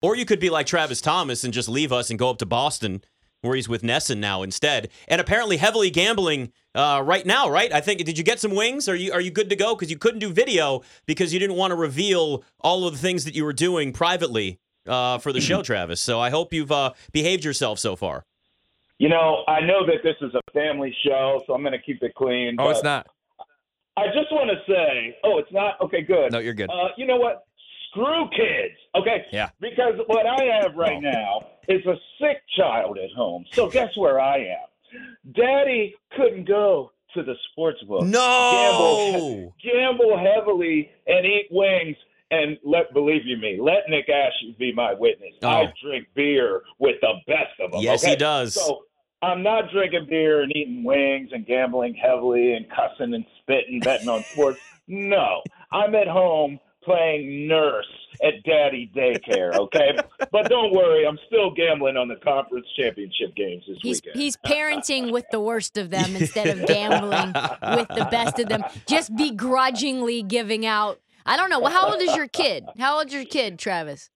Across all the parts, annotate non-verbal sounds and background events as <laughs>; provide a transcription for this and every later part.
Or you could be like Travis Thomas and just leave us and go up to Boston where he's with NESN now instead. And apparently heavily gambling uh, right now, right? I think did you get some wings? Are you are you good to go? Because you couldn't do video because you didn't want to reveal all of the things that you were doing privately uh, for the show, <clears throat> Travis. So I hope you've uh, behaved yourself so far. You know, I know that this is a family show, so I'm going to keep it clean. Oh, it's not. I just want to say, oh, it's not. Okay, good. No, you're good. Uh, you know what? Screw kids. Okay. Yeah. Because what I have right Oh. now is a sick child at home. So guess where I am? Daddy couldn't go to the sports book. No. Gamble, gamble heavily and eat wings. And let believe you me, let Nick Ashley be my witness. Oh. I drink beer with the best of them. Yes, okay? he does. So I'm not drinking beer and eating wings and gambling heavily and cussing and spitting, betting on sports. <laughs> No, I'm at home playing nurse at daddy daycare, okay? but don't worry, I'm still gambling on the conference championship games this He's weekend. he's parenting with the worst of them instead of gambling with the best of them. Just begrudgingly giving out. I don't know. Well, how old is your kid? How old is your kid, Travis?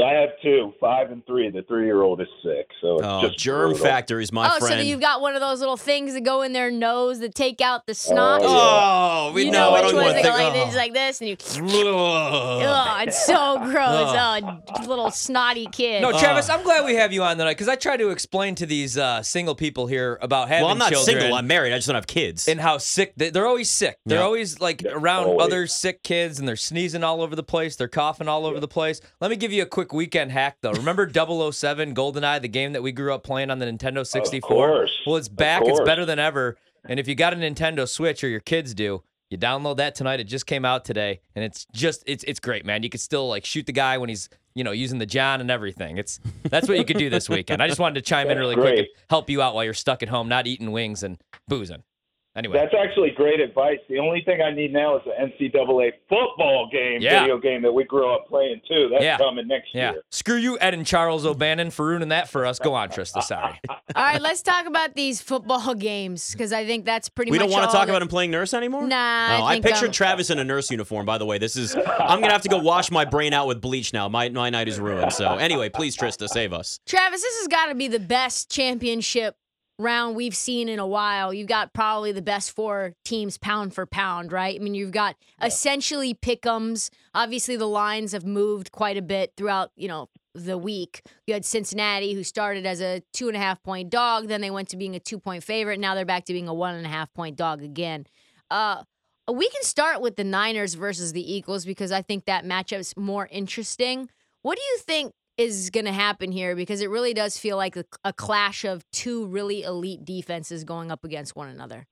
So I have two, five and three. The three year old is sick. So it's Oh, just germ brutal. factories, my oh, so friend. that you've got one of those little things that go in their nose that take out the snot. Oh, oh, we you know. know which don't ones want they to go like this, like this, and you. <laughs> Ugh. Oh, it's so gross. Oh, little snotty kid. No, Travis, I'm glad we have you on tonight because I try to explain to these uh, single people here about having Well, I'm not children single. I'm married. I just don't have kids. and how sick they, they're always sick. They're Yeah. always like Yeah, around always. other sick kids and they're sneezing all over the place. They're coughing all over the place. Let me give you a quick weekend hack though. Remember <laughs> 007 GoldenEye, the game that we grew up playing on the Nintendo 64? course. Well, it's back. It's better than ever. And if you got a Nintendo Switch or your kids do, you download that tonight. It just came out today, and it's just it's it's great, man. You could still like shoot the guy when he's you know using the John and everything. It's that's what you could do this <laughs> weekend. I just wanted to chime in That's really quick and help you out while you're stuck at home, not eating wings and boozing. Anyway, That's actually great advice. The only thing I need now is the NCAA football game, Yeah. video game that we grew up playing too. That's Yeah. coming next yeah. year. Screw you, Ed and Charles O'Bannon, for ruining that for us. Go on, Trista. Sorry. <laughs> All right, let's talk about these football games because I think that's pretty we much don't want to talk that- about him playing nurse anymore. Nah, Oh, I I, think, pictured Travis in a nurse uniform. By the way, this is. I'm gonna have to go wash my brain out with bleach now. My my night is ruined. So anyway, please, Trista, save us. Travis, this has got to be the best championship round we've seen in a while. You've got probably the best four teams pound for pound, right? I mean, you've got essentially pick'ems. Obviously, the lines have moved quite a bit throughout, you know, the week. You had Cincinnati, who started as a two and a half point dog, then they went to being a two point favorite. Now they're back to being a one and a half point dog again. Uh, we can start with the Niners versus the Eagles because I think that matchup's more interesting. What do you think is going to happen here? Because it really does feel like a, clash of two really elite defenses going up against one another.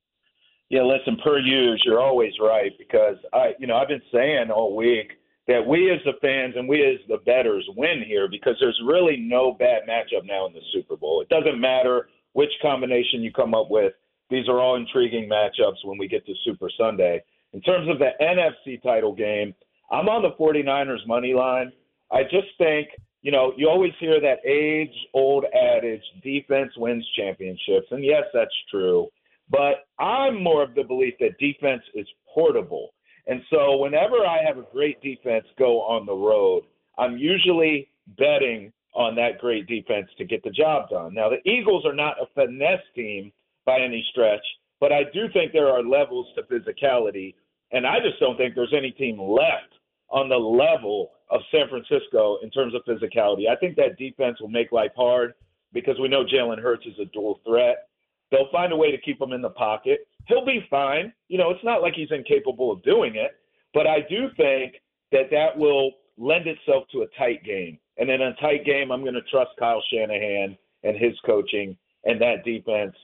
Yeah, listen, per use, you're always right because I, you know, I've been saying all week that we as the fans and we as the betters win here because there's really no bad matchup now in the Super Bowl. It doesn't matter which combination you come up with. These are all intriguing matchups when we get to Super Sunday. In terms of the NFC title game, I'm on the 49ers money line. I just think, you know, you always hear that age old adage defense wins championships. And yes, that's true. But I'm more of the belief that defense is portable. And so whenever I have a great defense go on the road, I'm usually betting on that great defense to get the job done. Now, the Eagles are not a finesse team by any stretch, but I do think there are levels to physicality. And I just don't think there's any team left on the level of San Francisco in terms of physicality. I think that defense will make life hard because we know Jalen Hurts is a dual threat. They'll find a way to keep him in the pocket. He'll be fine. You know, it's not like he's incapable of doing it, but I do think that that will lend itself to a tight game. And in a tight game, I'm going to trust Kyle Shanahan and his coaching and that defense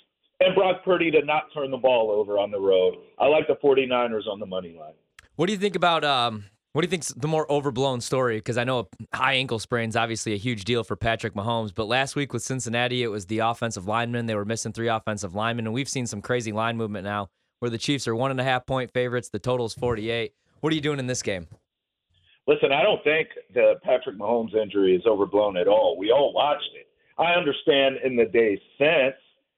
and Brock Purdy to not turn the ball over on the road. I like the 49ers on the money line. What do you think about um what do you think's the more overblown story? Because I know a high ankle sprain's obviously a huge deal for Patrick Mahomes, but last week with Cincinnati, it was the offensive linemen. They were missing three offensive linemen, and we've seen some crazy line movement now where the Chiefs are one and a half point favorites. The total's 48. What are you doing in this game? Listen, I don't think the Patrick Mahomes injury is overblown at all. We all watched it. I understand in the days since,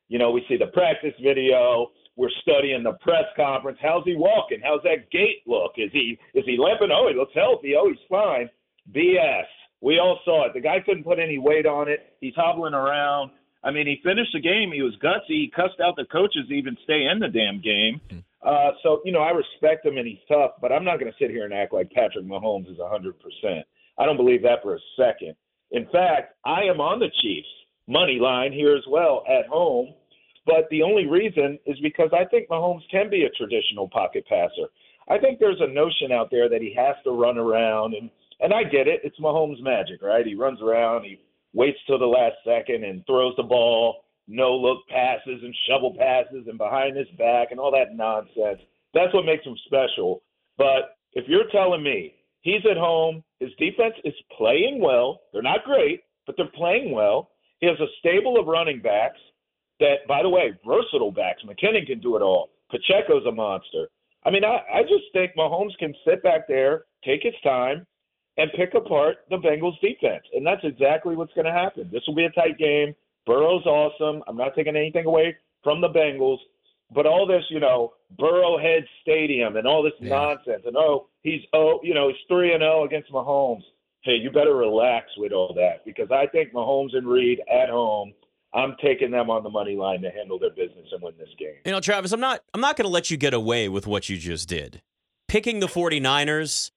you know, we see the practice video, we're studying the press conference. How's he walking? How's that gait look? Is he is he limping? Oh, he looks healthy. Oh, he's fine. BS. We all saw it. The guy couldn't put any weight on it. He's hobbling around. I mean, he finished the game. He was gutsy. He cussed out the coaches to even stay in the damn game. Hmm. Uh, so, you know, I respect him and he's tough, but I'm not going to sit here and act like Patrick Mahomes is 100%. I don't believe that for a second. In fact, I am on the Chiefs money line here as well at home. But the only reason is because I think Mahomes can be a traditional pocket passer. I think there's a notion out there that he has to run around and and I get it. It's Mahomes magic, right? He runs around, he waits till the last second and throws the ball, no look passes and shovel passes and behind his back and all that nonsense. That's what makes him special. But if you're telling me he's at home, his defense is playing well, they're not great, but they're playing well. He has a stable of running backs that, by the way, versatile backs. McKinnon can do it all. Pacheco's a monster. I mean, I, I just think Mahomes can sit back there, take his time, and pick apart the Bengals defense. And that's exactly what's going to happen. This will be a tight game. Burrow's awesome. I'm not taking anything away from the Bengals. But all this, you know, Burrowhead Stadium and all this Yeah. nonsense, and oh, he's oh, you know, he's three and zero against Mahomes. Hey, you better relax with all that because I think Mahomes and Reid at home. I'm taking them on the money line to handle their business and win this game. You know, Travis, I'm not I'm not going to let you get away with what you just did. Picking the 49ers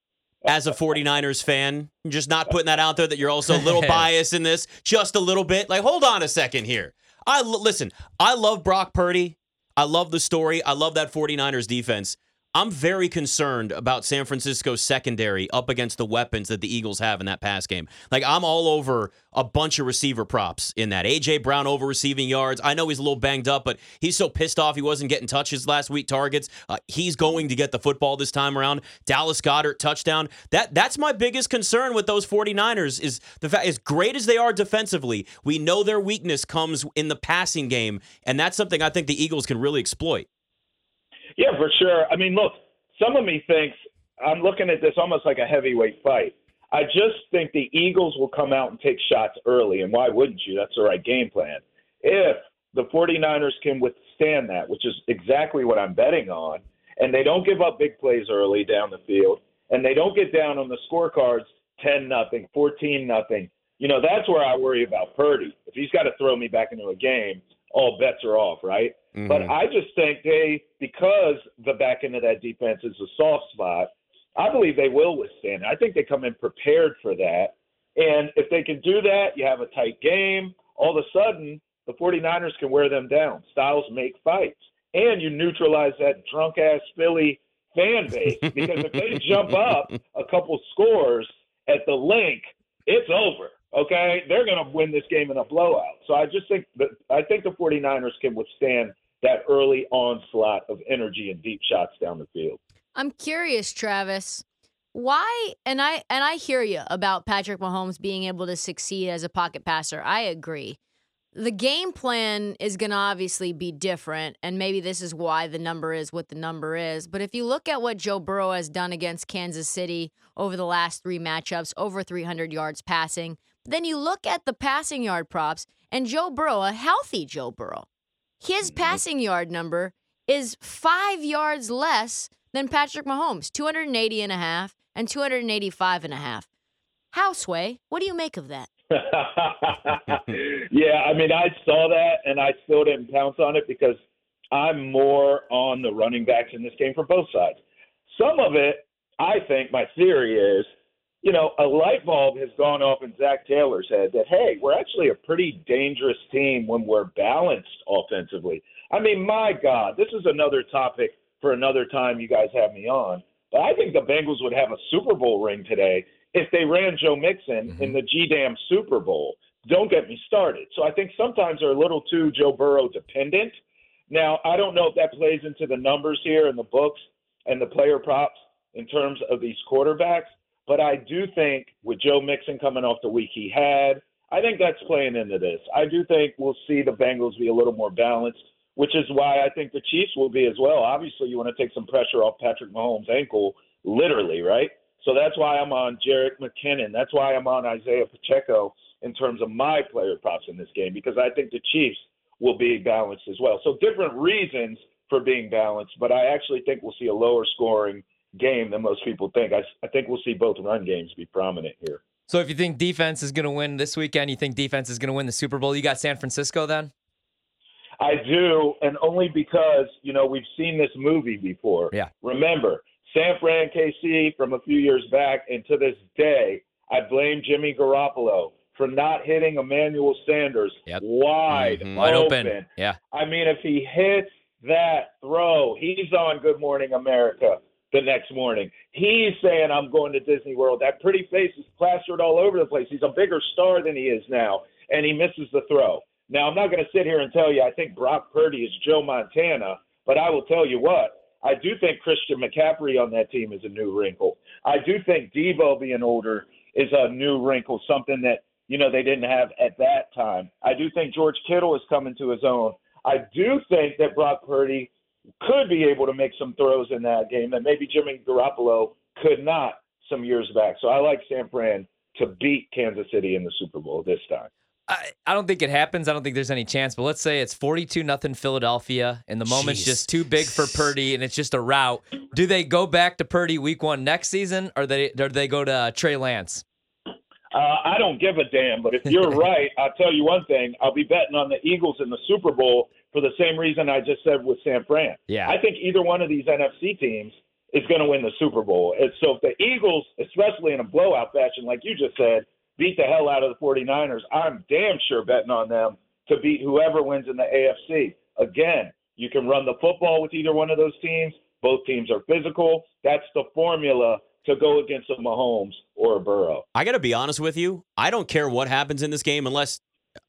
as a 49ers fan, just not putting that out there that you're also a little <laughs> biased in this, just a little bit. Like, hold on a second here. I l- listen, I love Brock Purdy. I love the story. I love that 49ers defense. I'm very concerned about San Francisco's secondary up against the weapons that the Eagles have in that pass game. Like I'm all over a bunch of receiver props in that. AJ Brown over receiving yards. I know he's a little banged up, but he's so pissed off he wasn't getting touches last week targets. Uh, he's going to get the football this time around. Dallas Goedert touchdown. That that's my biggest concern with those 49ers is the fact as great as they are defensively, we know their weakness comes in the passing game, and that's something I think the Eagles can really exploit. Yeah, for sure. I mean, look, some of me thinks I'm looking at this almost like a heavyweight fight. I just think the Eagles will come out and take shots early, and why wouldn't you? That's the right game plan. If the 49ers can withstand that, which is exactly what I'm betting on, and they don't give up big plays early down the field, and they don't get down on the scorecards 10 nothing, 14 nothing. You know, that's where I worry about Purdy. If he's got to throw me back into a game, all bets are off, right? But mm-hmm. I just think they, because the back end of that defense is a soft spot, I believe they will withstand it. I think they come in prepared for that. And if they can do that, you have a tight game. All of a sudden, the 49ers can wear them down. Styles make fights. And you neutralize that drunk ass Philly fan base because if they jump up a couple scores at the Linc, it's over. Okay? They're going to win this game in a blowout. So I just think that I think the 49ers can withstand that early onslaught of energy and deep shots down the field. I'm curious, Travis. Why? And I and I hear you about Patrick Mahomes being able to succeed as a pocket passer. I agree. The game plan is going to obviously be different, and maybe this is why the number is what the number is. But if you look at what Joe Burrow has done against Kansas City over the last three matchups, over 300 yards passing, then you look at the passing yard props, and Joe Burrow, a healthy Joe Burrow, his mm-hmm. passing yard number is five yards less than Patrick Mahomes, 280 and a half and 285 and a half. Houseway, what do you make of that? <laughs> yeah, I mean, I saw that and I still didn't pounce on it because I'm more on the running backs in this game from both sides. Some of it, I think, my theory is, you know, a light bulb has gone off in Zac Taylor's head that, hey, we're actually a pretty dangerous team when we're balanced offensively. I mean, my God, this is another topic for another time you guys have me on. But I think the Bengals would have a Super Bowl ring today if they ran Joe Mixon mm-hmm. in the G Damn Super Bowl. Don't get me started. So I think sometimes they're a little too Joe Burrow dependent. Now, I don't know if that plays into the numbers here in the books and the player props in terms of these quarterbacks, but I do think with Joe Mixon coming off the week he had, I think that's playing into this. I do think we'll see the Bengals be a little more balanced, which is why I think the Chiefs will be as well. Obviously, you want to take some pressure off Patrick Mahomes' ankle, literally, right? So that's why I'm on Jerick McKinnon. That's why I'm on Isaiah Pacheco in terms of my player props in this game because I think the Chiefs will be balanced as well. So different reasons for being balanced, but I actually think we'll see a lower scoring game than most people think. I, I think we'll see both run games be prominent here. So if you think defense is going to win this weekend, you think defense is going to win the Super Bowl. You got San Francisco then? I do, and only because you know we've seen this movie before. Yeah. Remember, San Fran KC from a few years back, and to this day, I blame Jimmy Garoppolo for not hitting Emmanuel Sanders Yep. wide, Mhm. Wide open. open. Yeah. I mean, if he hits that throw, he's on Good Morning America the next morning. He's saying, I'm going to Disney World. That pretty face is plastered all over the place. He's a bigger star than he is now, and he misses the throw. Now, I'm not going to sit here and tell you I think Brock Purdy is Joe Montana, but I will tell you what. I do think Christian McCaffrey on that team is a new wrinkle. I do think Deebo being older is a new wrinkle, something that, you know, they didn't have at that time. I do think George Kittle is coming to his own. I do think that Brock Purdy could be able to make some throws in that game that maybe Jimmy Garoppolo could not some years back. So I like San Fran to beat Kansas City in the Super Bowl this time. I, I don't think it happens. I don't think there's any chance. But let's say it's 42 nothing Philadelphia, and the moment's Jeez. just too big for Purdy, and it's just a rout. Do they go back to Purdy week one next season, or they or do they go to uh, Trey Lance? Uh, I don't give a damn, but if you're <laughs> right, I'll tell you one thing. I'll be betting on the Eagles in the Super Bowl for the same reason I just said with San Fran. Yeah. I think either one of these NFC teams is going to win the Super Bowl. And so if the Eagles, especially in a blowout fashion, like you just said, beat the hell out of the 49ers, I'm damn sure betting on them to beat whoever wins in the AFC. Again, you can run the football with either one of those teams. Both teams are physical. That's the formula to go against a Mahomes or a Burrow. I got to be honest with you. I don't care what happens in this game unless,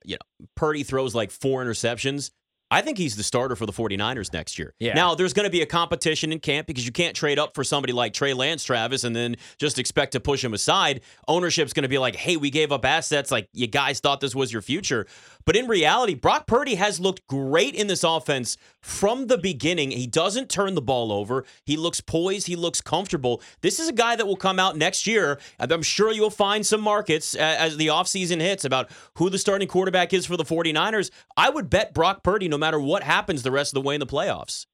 you know, Purdy throws like four interceptions. I think he's the starter for the 49ers next year. Yeah. Now, there's going to be a competition in camp because you can't trade up for somebody like Trey Lance Travis and then just expect to push him aside. Ownership's going to be like, hey, we gave up assets. Like, you guys thought this was your future. But in reality, Brock Purdy has looked great in this offense from the beginning. He doesn't turn the ball over. He looks poised. He looks comfortable. This is a guy that will come out next year. And I'm sure you'll find some markets as the offseason hits about who the starting quarterback is for the 49ers. I would bet Brock Purdy no matter what happens the rest of the way in the playoffs.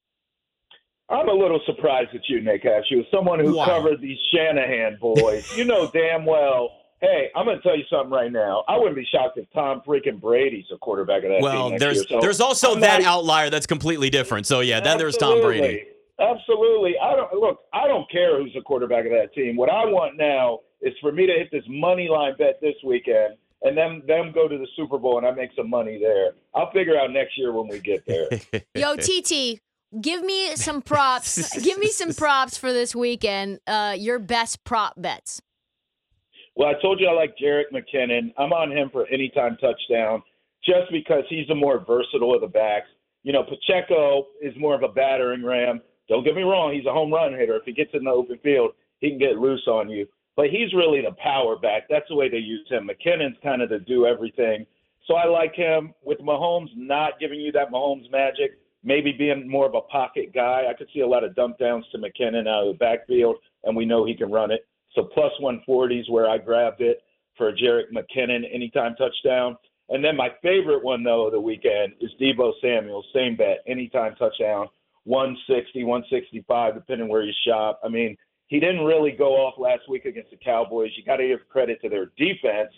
I'm a little surprised at you, Nick Ashew, as someone who Why? covered these Shanahan boys. you know <laughs> damn well. Hey, I'm going to tell you something right now. I wouldn't be shocked if Tom freaking Brady's a quarterback of that Well, team next there's. So there's also I'm that not- outlier that's completely different. So yeah, then there's Tom Brady. Absolutely. Absolutely. I don't look. I don't care who's the quarterback of that team. What I want now is for me to hit this money line bet this weekend, and then them go to the Super Bowl, and I make some money there. I'll figure out next year when we get there. <laughs> Yo, TT, give me some props. <laughs> give me some props for this weekend. Uh, your best prop bets. Well, I told you I like Jerick McKinnon. I'm on him for anytime touchdown just because he's the more versatile of the backs. You know, Pacheco is more of a battering ram. Don't get me wrong, he's a home run hitter. If he gets in the open field, he can get loose on you. But he's really the power back. That's the way they use him. McKinnon's kind of to do everything. So I like him with Mahomes not giving you that Mahomes magic, maybe being more of a pocket guy. I could see a lot of dump downs to McKinnon out of the backfield, and we know he can run it. So plus 140 is where I grabbed it for Jerick McKinnon anytime touchdown. And then my favorite one though of the weekend is Deebo Samuel, same bet, anytime touchdown, 160, 165, depending where you shop. I mean, he didn't really go off last week against the Cowboys. You got to give credit to their defense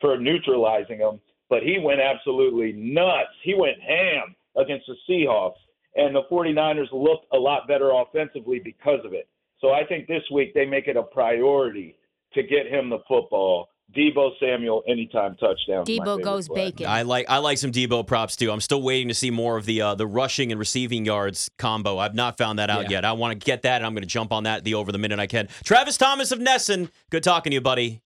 for neutralizing him, but he went absolutely nuts. He went ham against the Seahawks, and the 49ers looked a lot better offensively because of it. So I think this week they make it a priority to get him the football. Deebo Samuel, anytime touchdown. Deebo goes play. bacon. I like I like some Deebo props too. I'm still waiting to see more of the uh, the rushing and receiving yards combo. I've not found that out Yeah. yet. I want to get that, and I'm going to jump on that the over the minute I can. Travis Thomas of NESN, good talking to you, buddy.